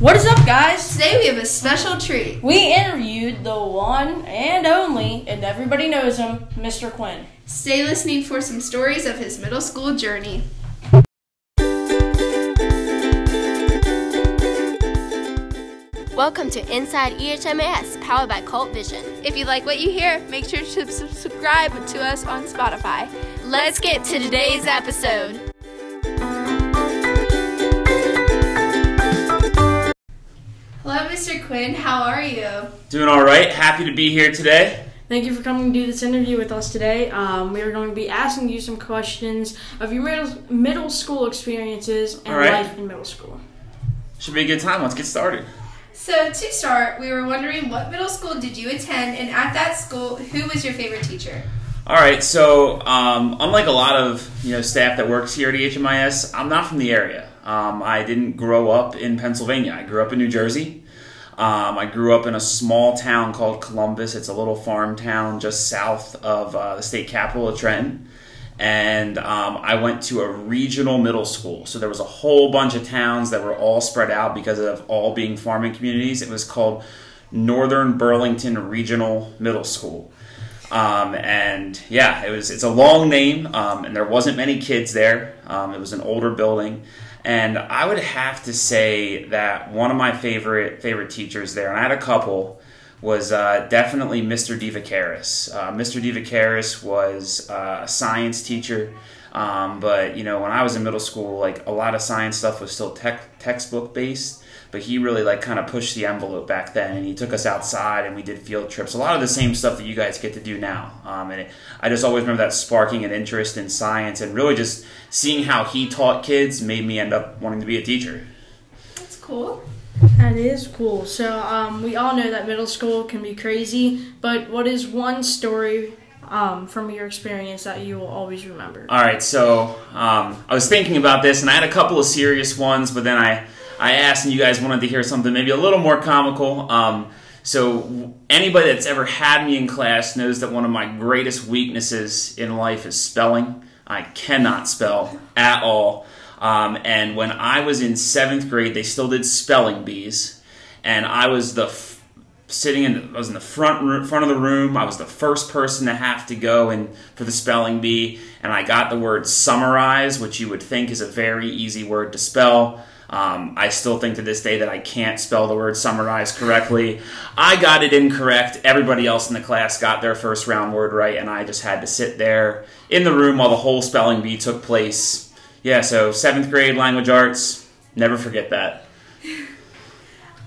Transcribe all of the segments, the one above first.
What is up, guys? Today we have a special treat. We interviewed the one and only, and everybody knows him, Mr. Quinn. Stay listening for some stories of his middle school journey. Welcome to Inside EHMIS, powered by Cult Vision. If you like what you hear, make sure to subscribe to us on Spotify. Let's get to today's episode. Mr. Quinn. How are you? Doing all right. Happy to be here today. Thank you for coming to do this interview with us today. Um, we are going to be asking you some questions of your middle, middle school experiences and All right. life in middle school. Should be a good time. Let's get started. So, to start, we were wondering what middle school did you attend, and at that school, who was your favorite teacher? All right. So, um, unlike a lot of you know staff that works here at HMIS, I'm not from the area. Um, I didn't grow up in Pennsylvania. I grew up in New Jersey. Um, I grew up in a small town called Columbus. It's a little farm town just south of uh, the state capital of Trenton. And um, I went to a regional middle school. So there was a whole bunch of towns that were all spread out because of all being farming communities. It was called Northern Burlington Regional Middle School. Um, and yeah, it was it's a long name, um, and there wasn't many kids there. Um, it was an older building, and I would have to say that one of my favorite favorite teachers there, and I had a couple, was uh, definitely Mr. Divacaris. Uh, Mr. Divacaris was uh, a science teacher, um, but you know when I was in middle school, like a lot of science stuff was still tech, textbook based but he really like kind of pushed the envelope back then and he took us outside and we did field trips a lot of the same stuff that you guys get to do now um, and it, i just always remember that sparking an interest in science and really just seeing how he taught kids made me end up wanting to be a teacher That's cool. That is cool. So, um, we all know that middle school can be crazy, but what is one story um, from your experience that you will always remember? all right so um, i was thinking about this and i had a couple of serious ones but then i i asked and you guys wanted to hear something maybe a little more comical um, so anybody that's ever had me in class knows that one of my greatest weaknesses in life is spelling i cannot spell at all um, and when i was in seventh grade they still did spelling bees and i was the f- sitting in I was in the front room, front of the room. I was the first person to have to go and for the spelling bee, and I got the word summarize, which you would think is a very easy word to spell. Um, I still think to this day that I can't spell the word summarize correctly. I got it incorrect. Everybody else in the class got their first round word right, and I just had to sit there in the room while the whole spelling bee took place. Yeah, so seventh grade language arts. Never forget that.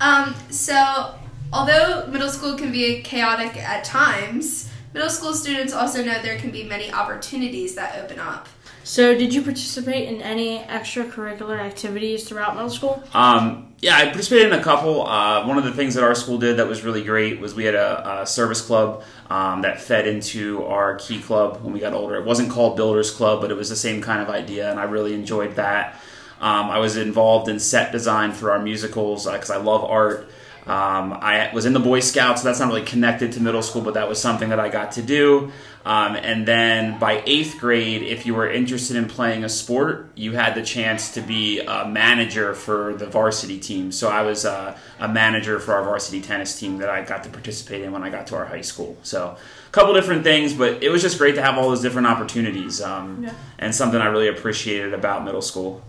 Um, so, although middle school can be chaotic at times, middle school students also know there can be many opportunities that open up. So, did you participate in any extracurricular activities throughout middle school? Um, yeah, I participated in a couple. Uh, one of the things that our school did that was really great was we had a, a service club um, that fed into our key club when we got older. It wasn't called Builders Club, but it was the same kind of idea, and I really enjoyed that. Um, I was involved in set design for our musicals because I love art. Um, I was in the Boy Scouts, so that's not really connected to middle school, but that was something that I got to do. Um, and then by eighth grade, if you were interested in playing a sport, you had the chance to be a manager for the varsity team. So I was uh, a manager for our varsity tennis team that I got to participate in when I got to our high school. So a couple different things, but it was just great to have all those different opportunities um, Yeah. and something I really appreciated about middle school.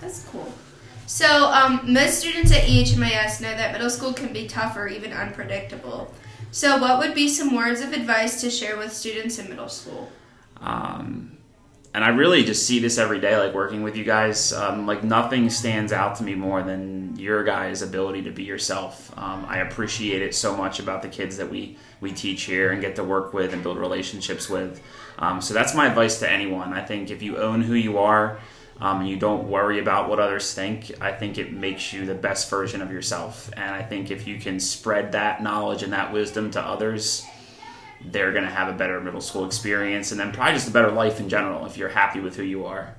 That's cool. So, um, most students at EHMIS know that middle school can be tough or even unpredictable. So, what would be some words of advice to share with students in middle school? Um, and I really just see this every day, like working with you guys. Um, like nothing stands out to me more than your guys' ability to be yourself. Um, I appreciate it so much about the kids that we we teach here and get to work with and build relationships with. Um, so that's my advice to anyone. I think if you own who you are um, you don't worry about what others think, I think it makes you the best version of yourself. And I think if you can spread that knowledge and that wisdom to others, they're going to have a better middle school experience and then probably just a better life in general if you're happy with who you are.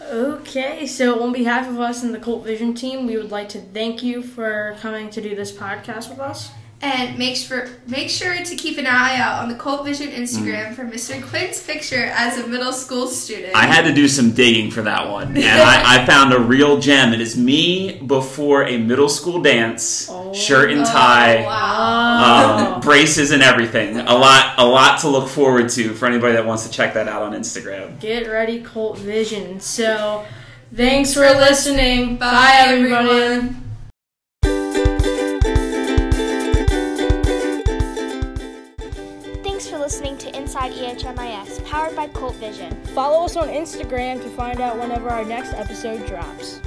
Okay, so on behalf of us and the Cult Vision team, we would like to thank you for coming to do this podcast with us. And make sure make sure to keep an eye out on the Cult Vision Mm. Instagram for Mr. Quinn's picture as a middle school student. I had to do some digging for that one, and I, I found a real gem. It is me before a middle school dance, shirt and tie, Oh, wow. um, braces and everything. A lot, a lot to look forward to for anybody that wants to check that out on Instagram. Get ready, Cult Vision. So, thanks for listening. Bye, everybody. everyone. Thanks listening to Inside EHMIS, powered by Cult Vision. Follow us on Instagram to find out whenever our next episode drops.